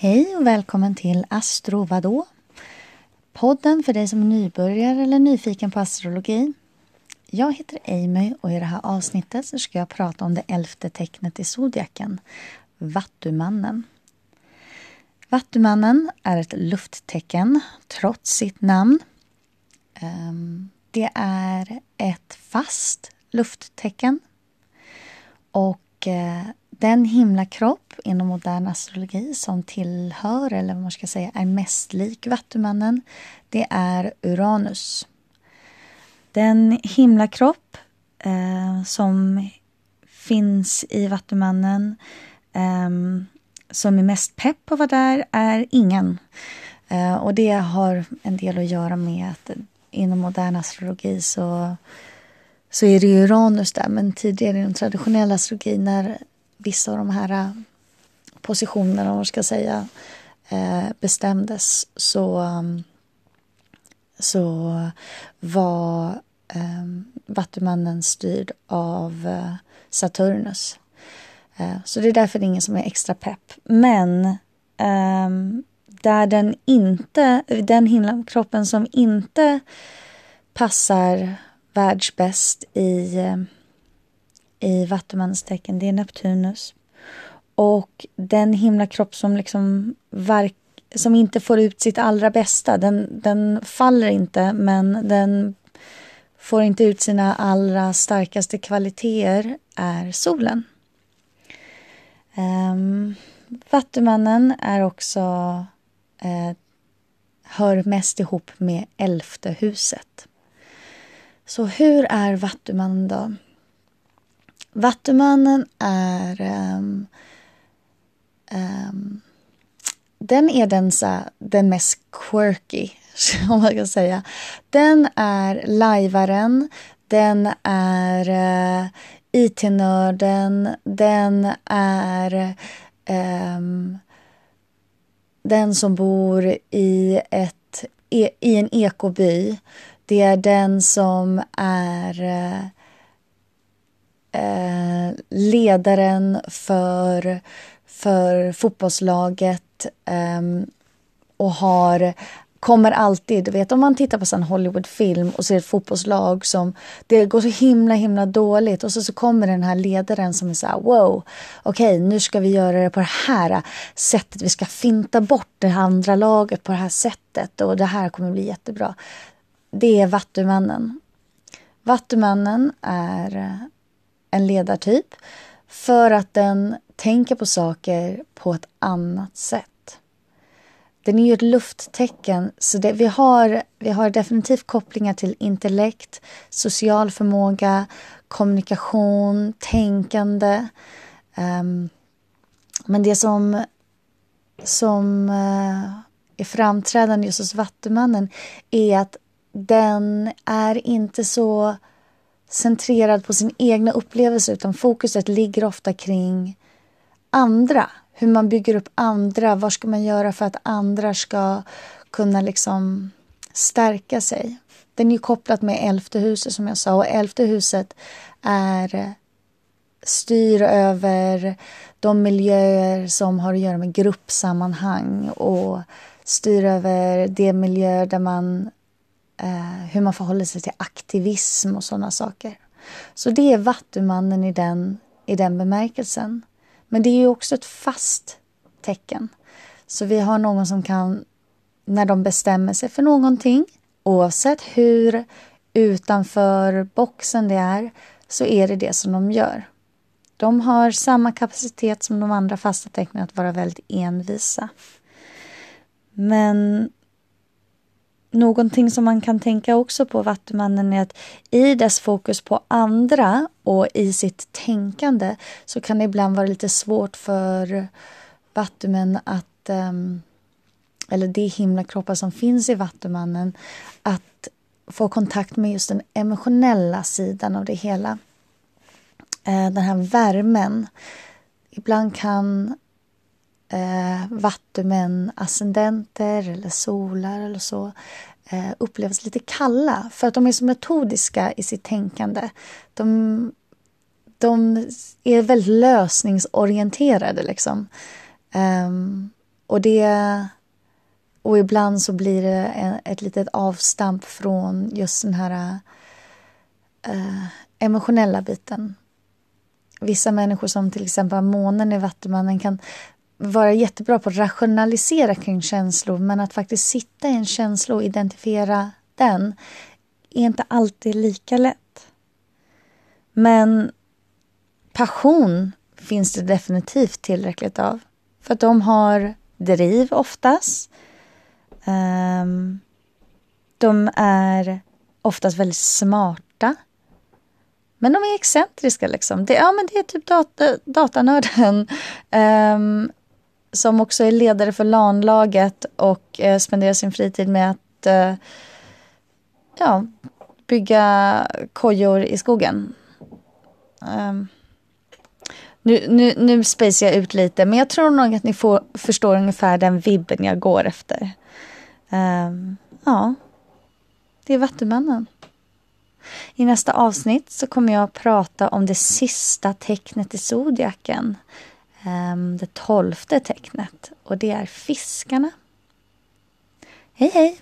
Hej och välkommen till Astro vadå? Podden för dig som är nybörjare eller nyfiken på astrologi. Jag heter Amy och i det här avsnittet så ska jag prata om det elfte tecknet i zodiaken, Vattumannen. Vattumannen är ett lufttecken trots sitt namn. Ehm, det är ett fast lufttecken och eh, den himlakropp inom modern astrologi som tillhör, eller vad man ska säga, är mest lik Vattumannen, det är Uranus. Den himlakropp eh, som finns i Vattumannen eh, som är mest pepp på att vara där är ingen. Eh, och det har en del att göra med att inom modern astrologi så, så är det Uranus där. Men tidigare inom traditionell astrologi när vissa av de här eh, positionerna, om man ska säga, eh, bestämdes så, mm, så var ehm, Vattumannen styrd av eh, Saturnus. Så det är därför det är ingen som är extra pepp. Men ehm, där den inte, den himlakroppen som inte passar världsbäst i i Vattumannens tecken, det är Neptunus. Och den himlakropp som liksom verk, som inte får ut sitt allra bästa, den, den faller inte men den får inte ut sina allra starkaste kvaliteter är solen. Ehm, um, Vattumannen är också eh, hör mest ihop med elfte huset. Så hur är Vattumannen då? Vattumannen är... Um, um, den är den, så, den mest quirky, om man kan säga. Den är lajvaren, den är uh, IT-nörden, den är um, den som bor i, ett, e, i en ekoby. Det är den som är uh, eh, ledaren för, för fotbollslaget eh, och har kommer alltid, du vet om man tittar på en Hollywoodfilm och ser ett fotbollslag som det går så himla himla dåligt och så, så kommer den här ledaren som är så här wow, okej okay, nu ska vi göra det på det här sättet, vi ska finta bort det andra laget på det här sättet och det här kommer bli jättebra. Det är Vattumannen. Vattumannen är en ledartyp för att den tänker på saker på ett annat sätt. Den är ju ett lufttecken, så det, vi, har, vi har definitivt kopplingar till intellekt, social förmåga, kommunikation, tänkande. Um, men det som, som uh, är framträdande just hos Vattumannen är att den är inte så centrerad på sin egna upplevelse utan fokuset ligger ofta kring andra. Hur man bygger upp andra. Vad ska man göra för att andra ska kunna liksom stärka sig? Den är kopplat med elfte huset som jag sa och elfte huset är eh, styr över de miljöer som har att göra med gruppsammanhang och styr över de miljöer där man Eh, hur man förhåller sig till aktivism och sådana saker. Så det är Vattumannen i den, i den bemärkelsen. Men det är ju också ett fast tecken. Så vi har någon som kan, när de bestämmer sig för någonting, oavsett hur utanför boxen det är, så är det det som de gör. De har samma kapacitet som de andra fasta tecknen att vara väldigt envisa. Men Någonting som man kan tänka också på Vattumannen är att i dess fokus på andra och i sitt tänkande så kan det ibland vara lite svårt för Vattumän att um, eller de himlakroppar som finns i Vattumannen att få kontakt med just den emotionella sidan av det hela. Eh, den här värmen. Ibland kan eh, vattumän, ascendenter eller solar eller så eh, upplevs lite kalla för att de är så metodiska i sitt tänkande. De, de är väldigt lösningsorienterade liksom. Eh, och det och ibland så blir det en, ett litet avstamp från just den här eh, emotionella biten. Vissa människor som till exempel månen i Vattumannen kan vara jättebra på att rationalisera kring känslor men att faktiskt sitta i en känsla och identifiera den är inte alltid lika lätt. Men passion finns det definitivt tillräckligt av. För att de har driv oftast. Ehm, de är oftast väldigt smarta. Men de är excentriska liksom. Det, ja, men det är typ dat datanörden. Um, som också är ledare för LAN-laget och eh, spenderar sin fritid med att eh, ja, bygga kojor i skogen. Um, nu, nu, nu spacear jag ut lite, men jag tror nog att ni får, förstår ungefär den vibben jag går efter. Um, ja, det är Vattumannen. I nästa avsnitt så kommer jag att prata om det sista tecknet i zodiaken. Ehm, det tolfte tecknet. Och det är fiskarna. Hej hej!